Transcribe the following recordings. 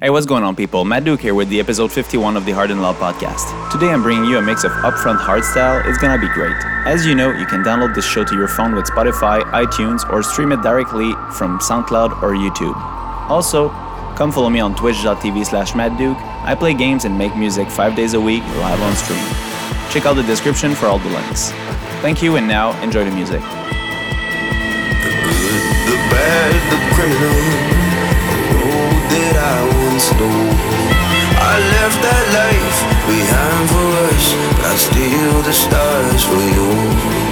Hey, what's going on, people? Matt Duke here with the episode 51 of the Hard and Loud podcast. Today I'm bringing you a mix of upfront hardstyle. It's gonna be great. As you know, you can download this show to your phone with Spotify, iTunes, or stream it directly from SoundCloud or YouTube. Also, come follow me on twitch.tv slash mattduke. I play games and make music five days a week live on stream. Check out the description for all the links. Thank you, and now enjoy the music. The good, the bad, the of the life we have for us. I steal the stars for you.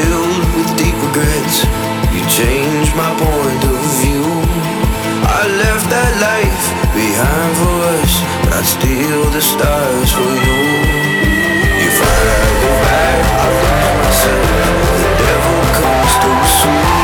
Filled with deep regrets. You changed my point of view. I left that life behind for us, I'd steal the stars for you. If I go back, I'll myself. The devil comes too soon.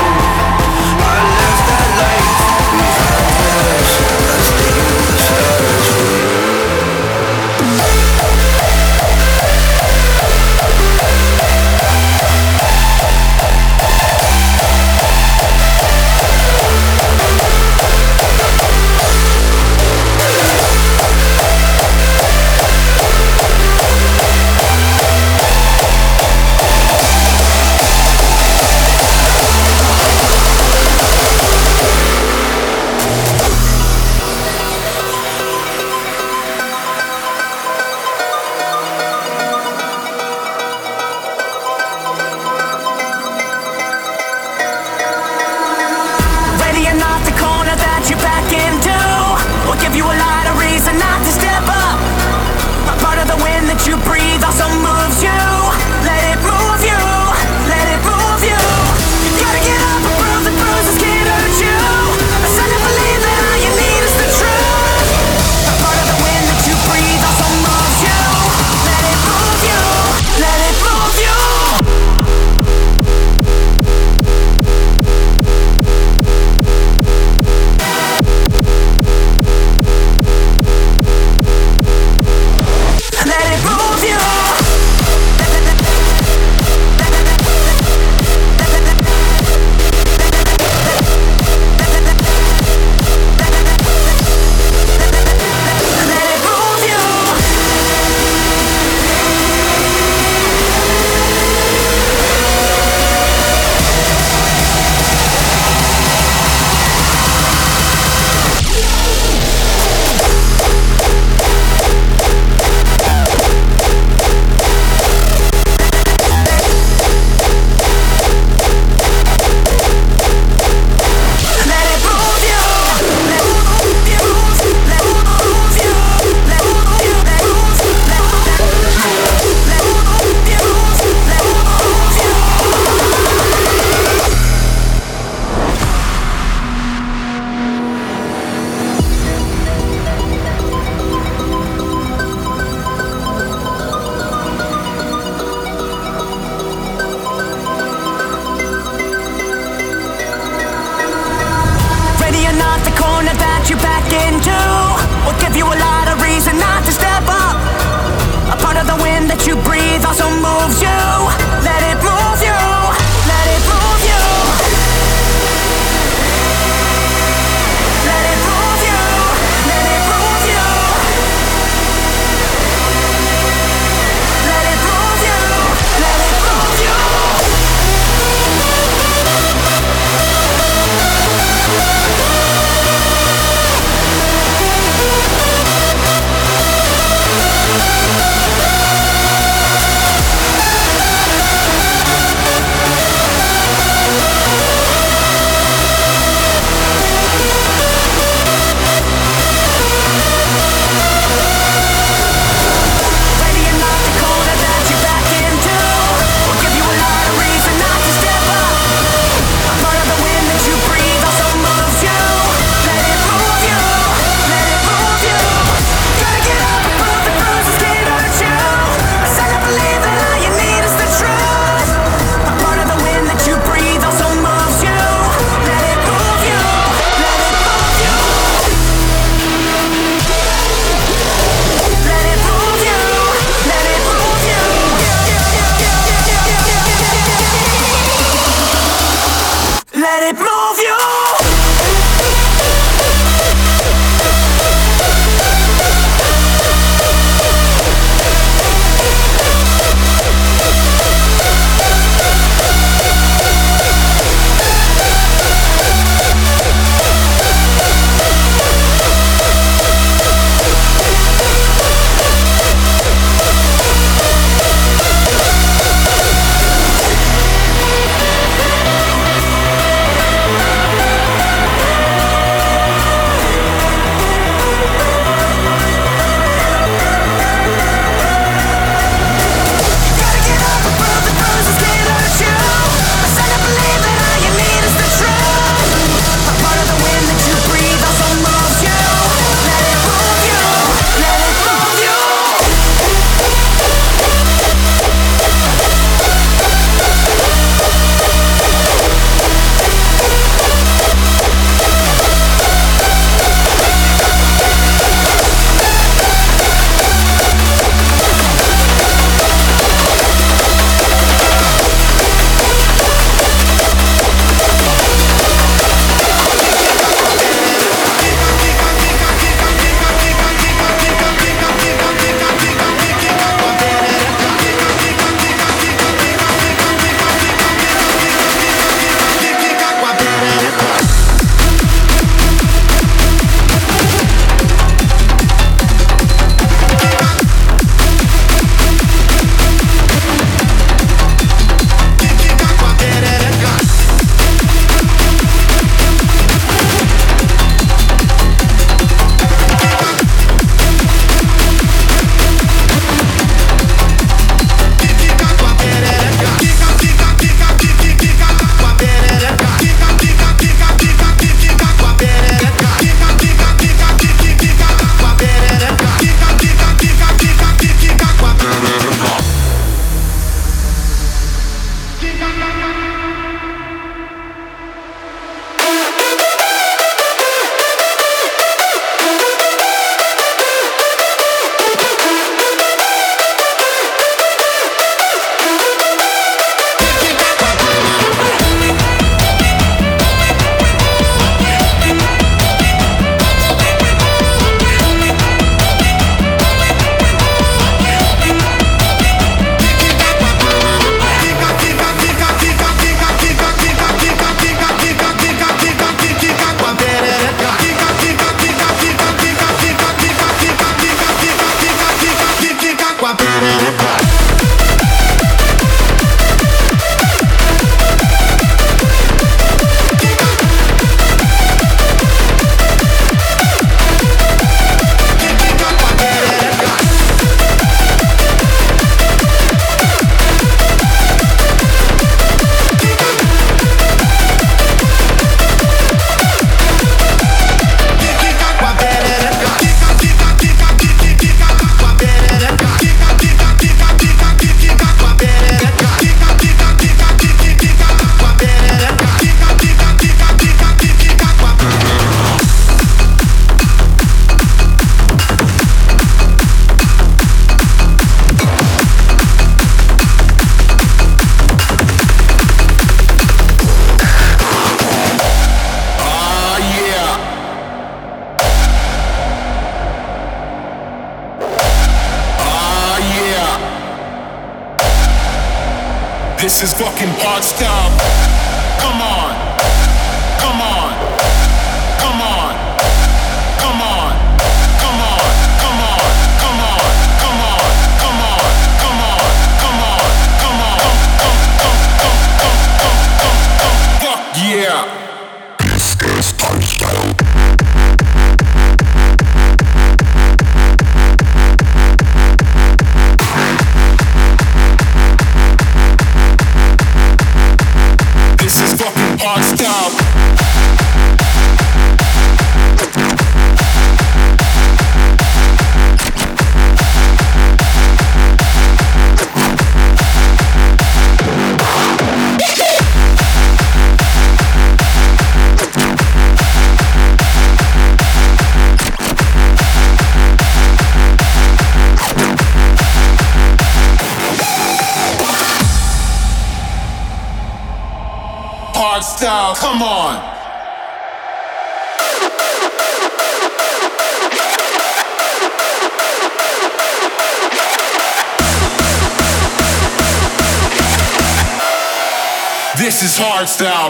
Style,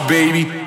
baby.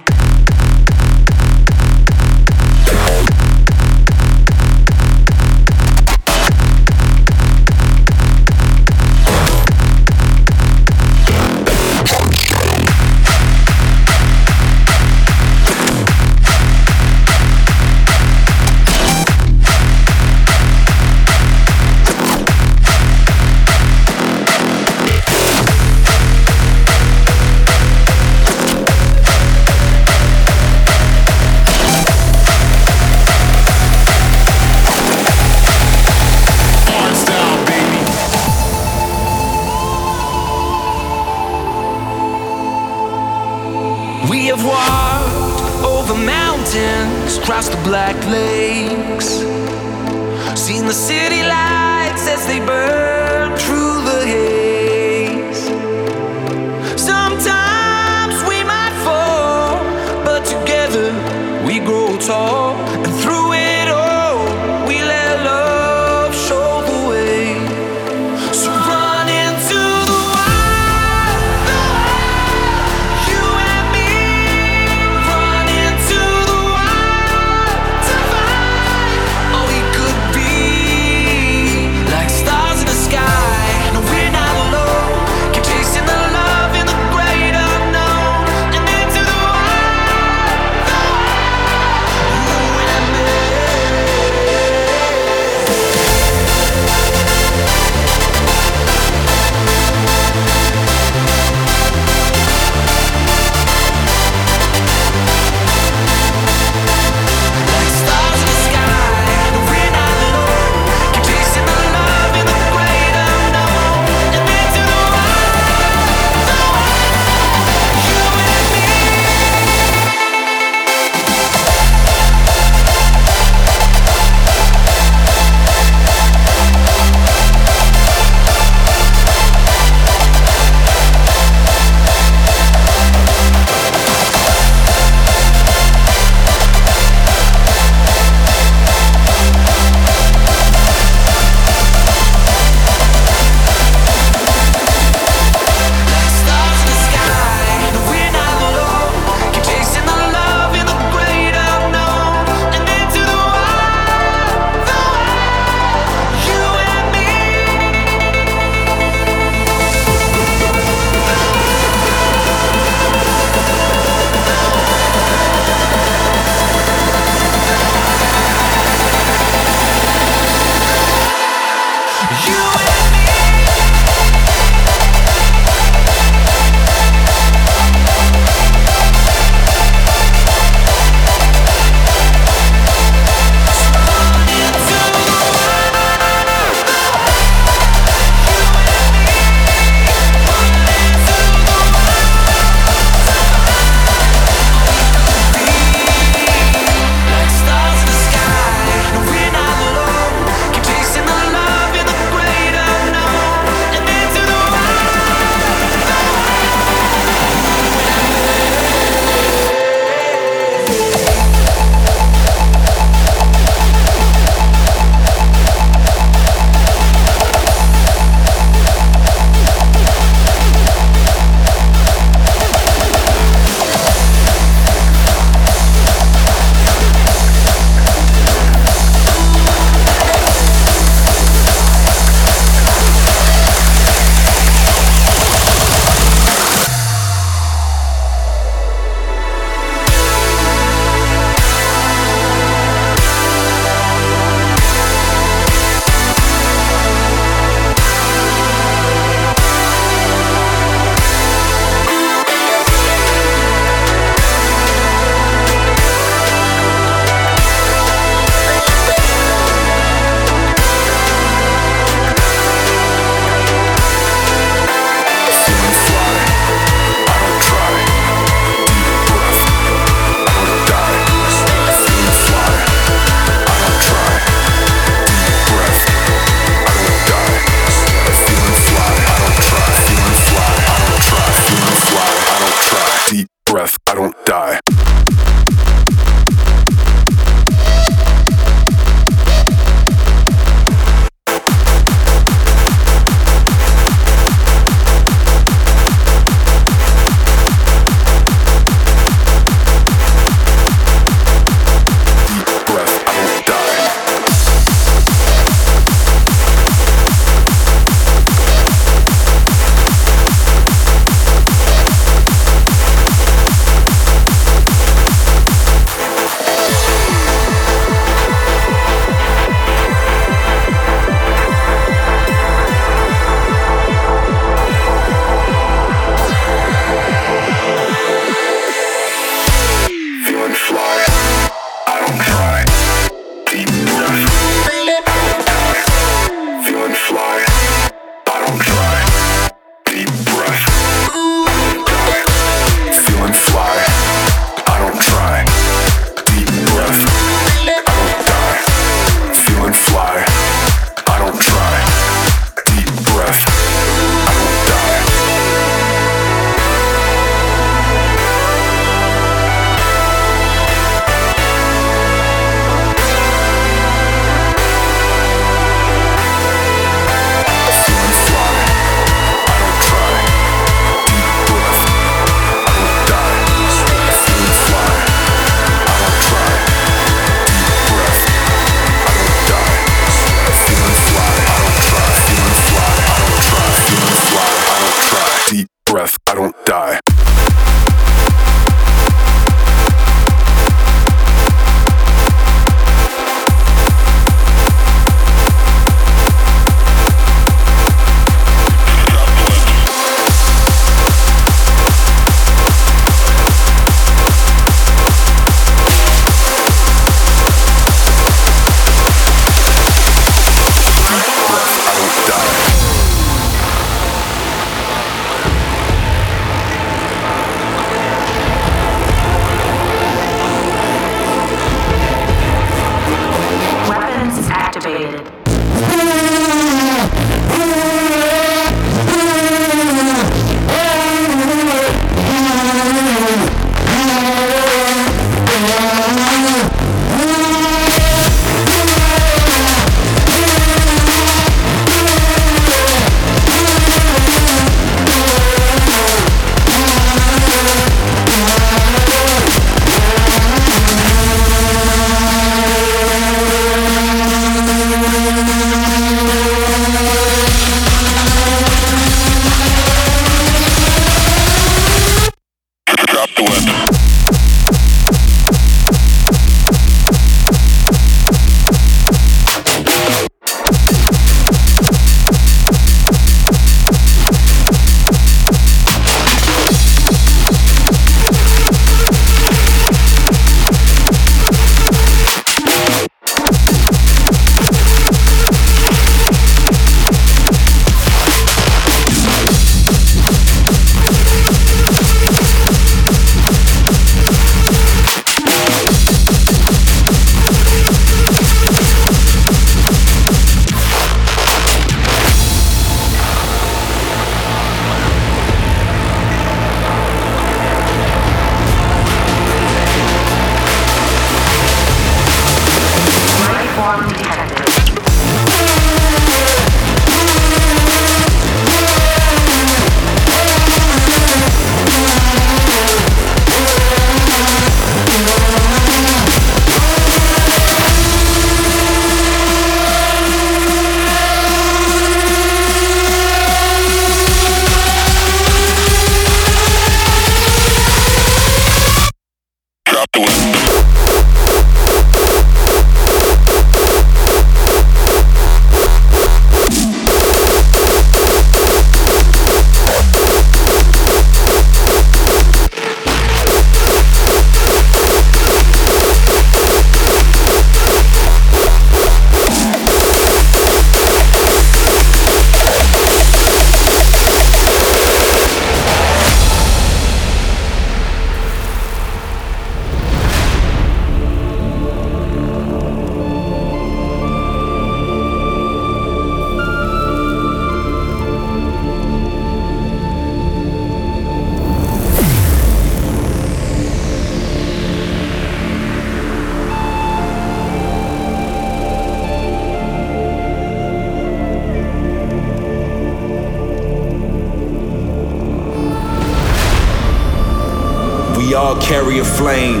Carry a flame.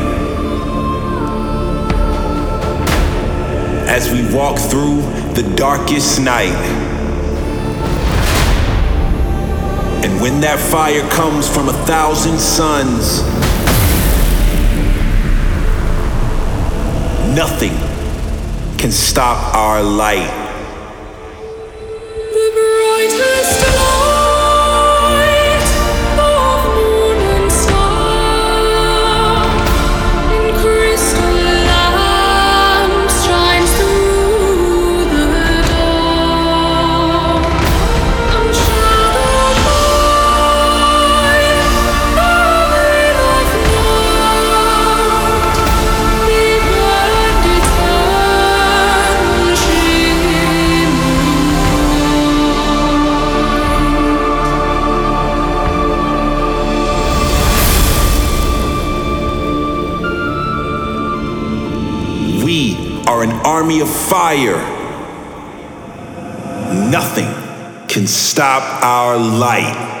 As we walk through the darkest night. And when that fire comes from a thousand suns, nothing can stop our light. Army of fire. Nothing can stop our light.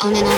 On and on.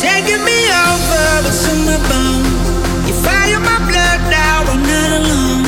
taking me over, it's in my bones. You fire my blood now, I'm not alone.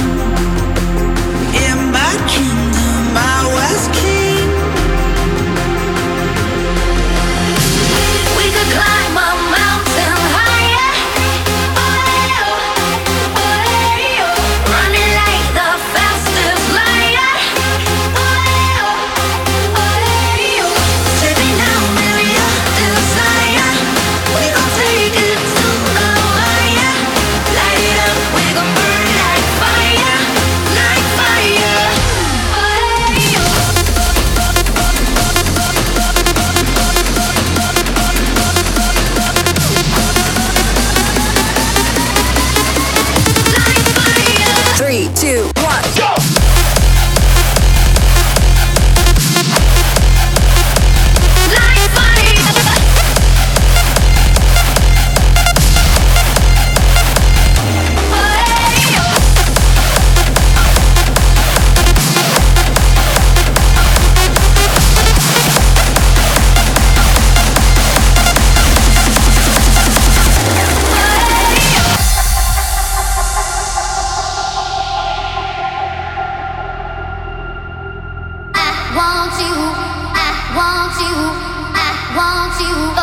you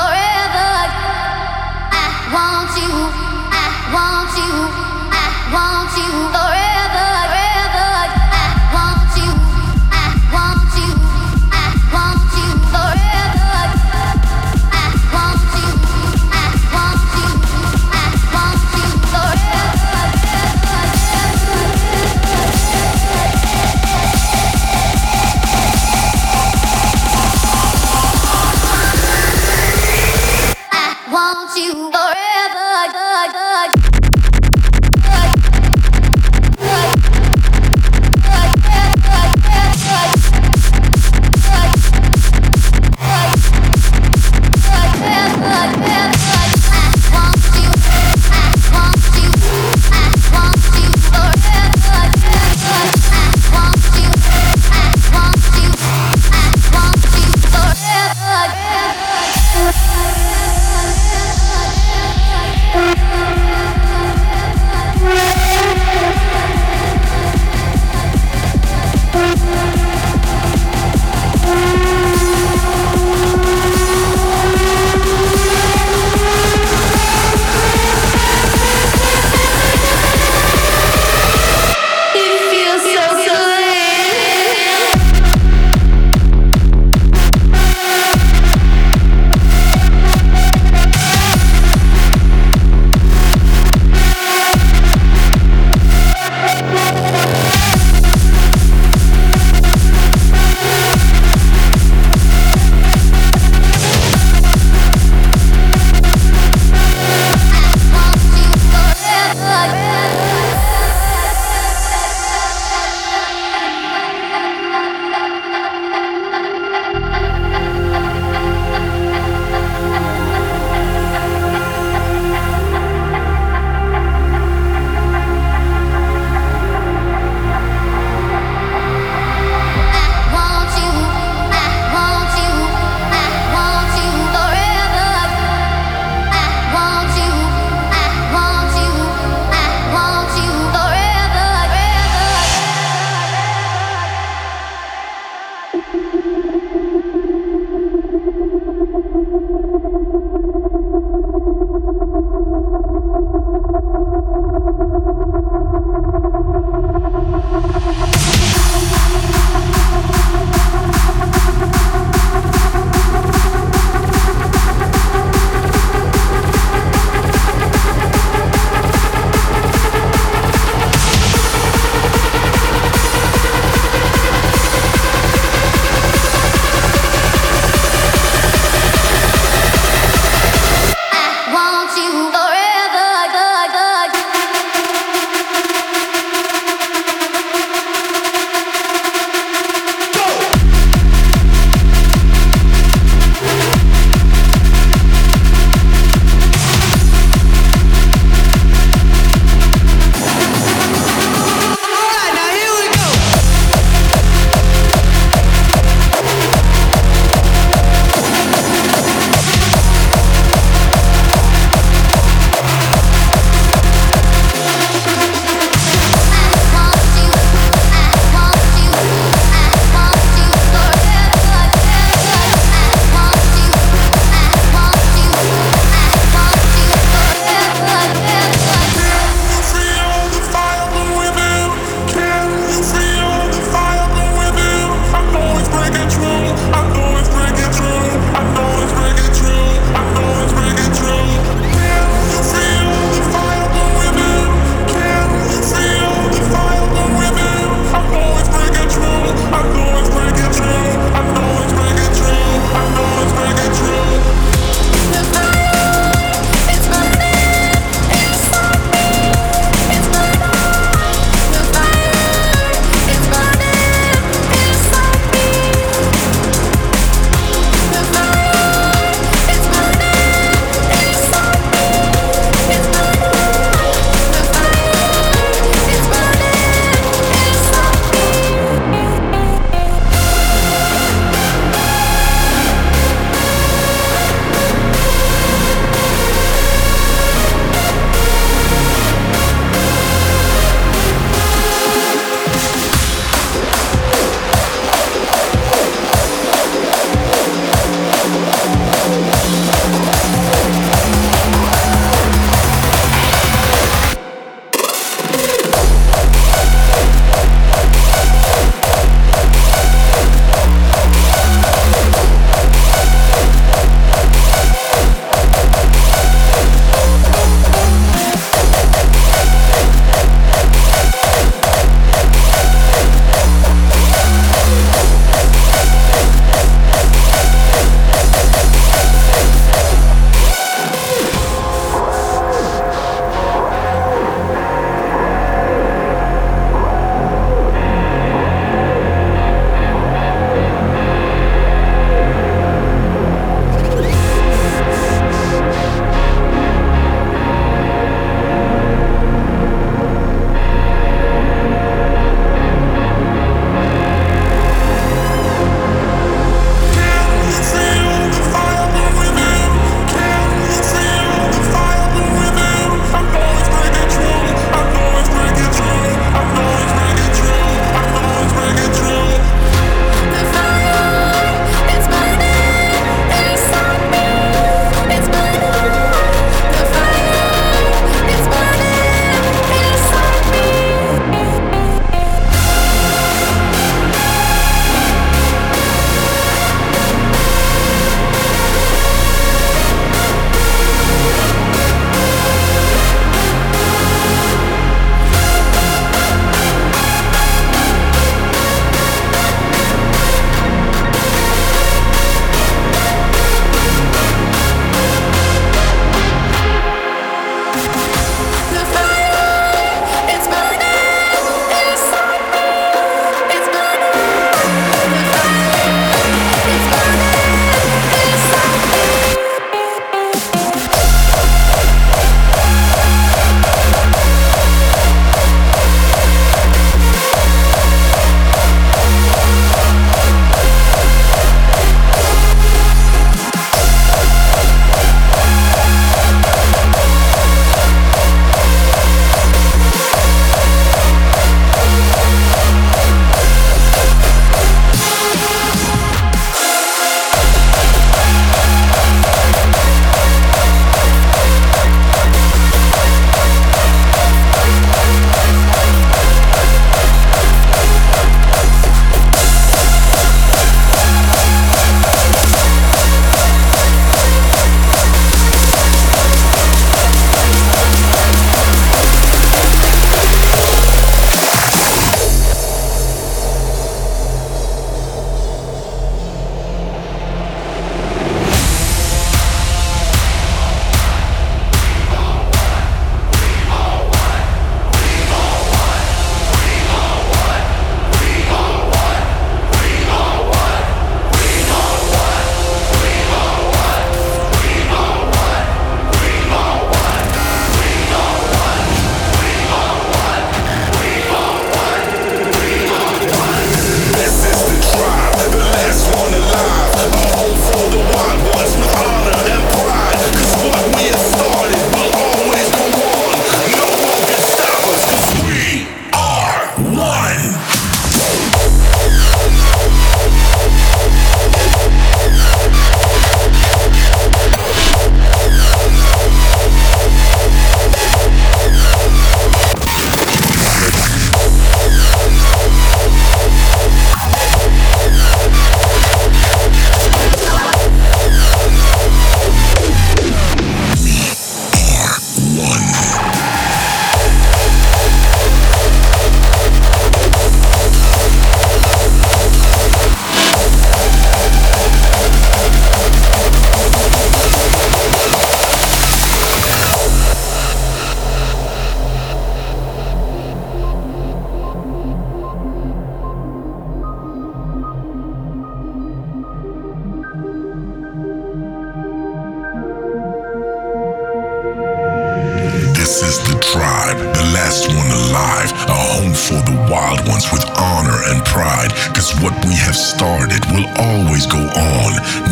This is the tribe, the last one alive, a home for the wild ones with honor and pride. Cause what we have started will always go on.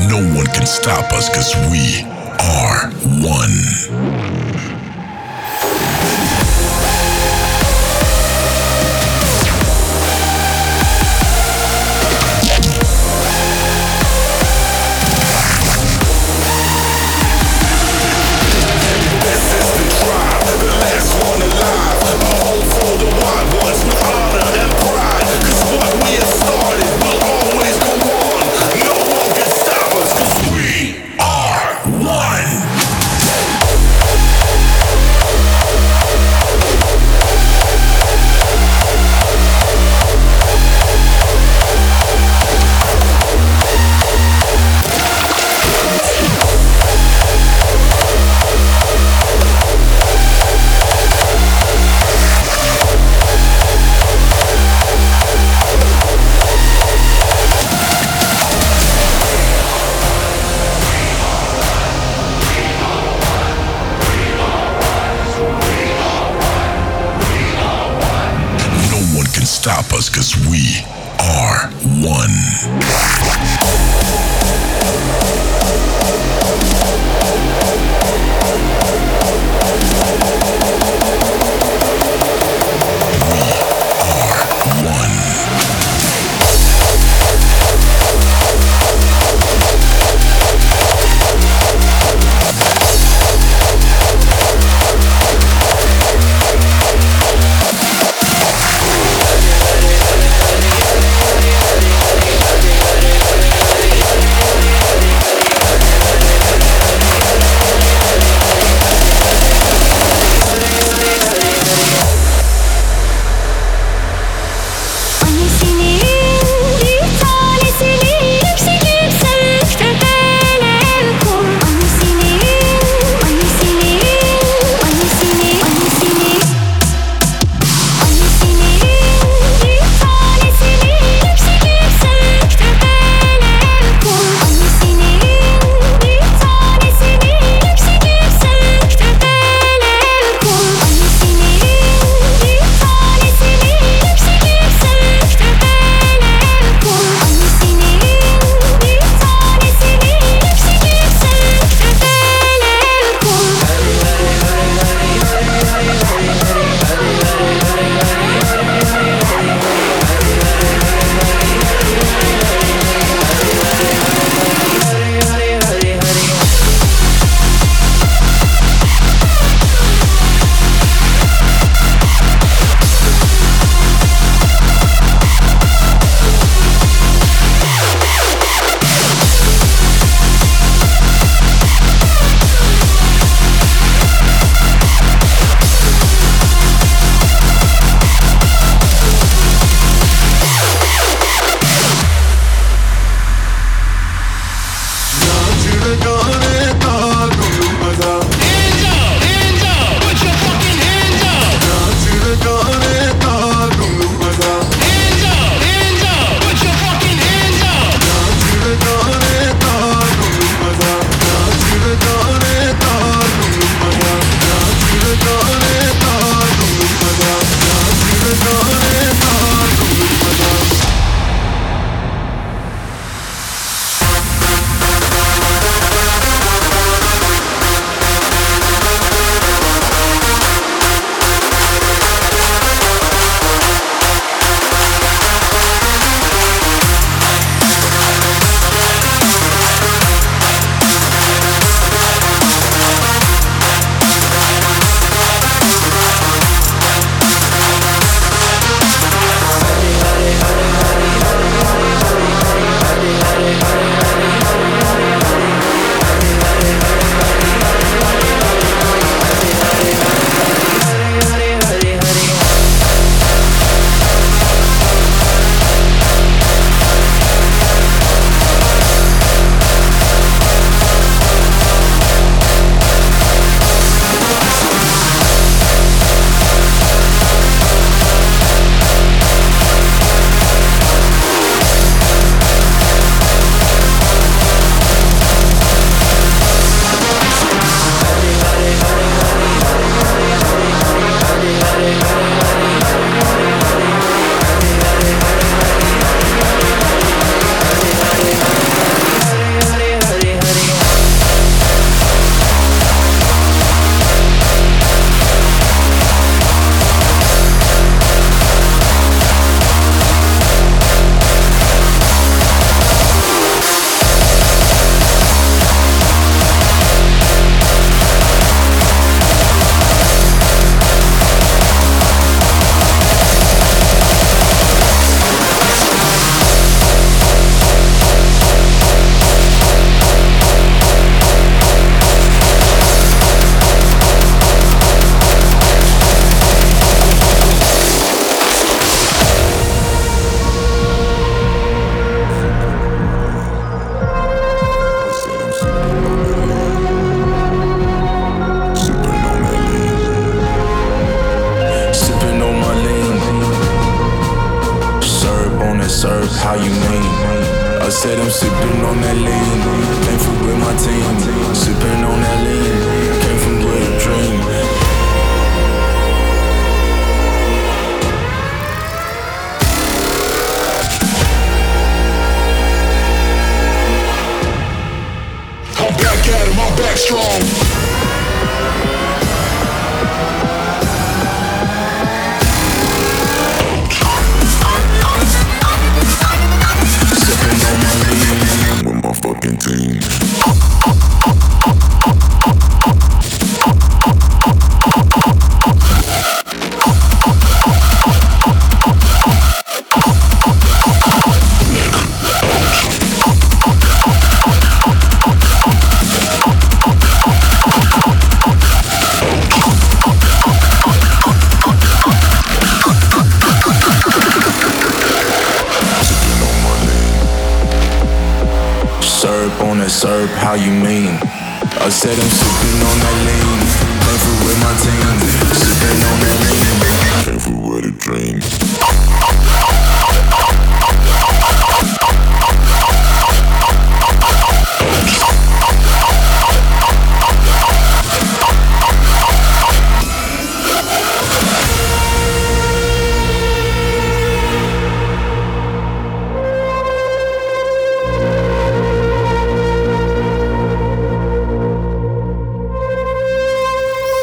No one can stop us cause we are one.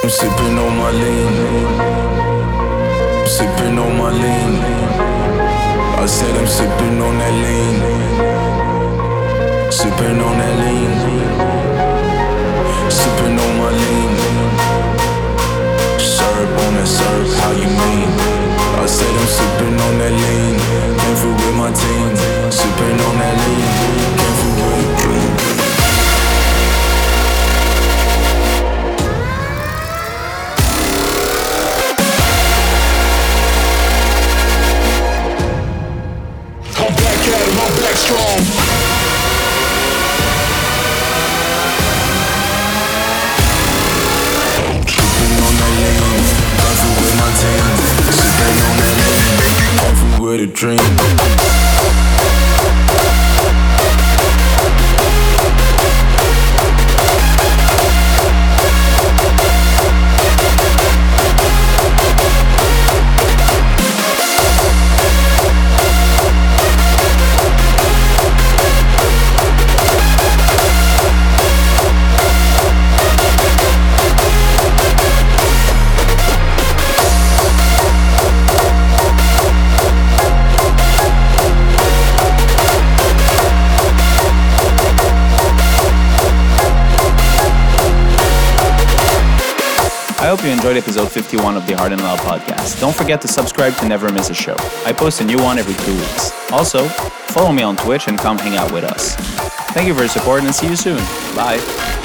I'm sipping on my lean. Sipping on my lean. I said I'm sipping on that lean. Sipping on that lean. Sipping on my lean. Syrup on that syrup, how you mean? I said I'm sipping on that lean. Through with my team. Sipping on that lean. Dream. Enjoyed episode 51 of the Hard and Loud podcast. Don't forget to subscribe to never miss a show. I post a new one every two weeks. Also, follow me on Twitch and come hang out with us. Thank you for your support and see you soon. Bye.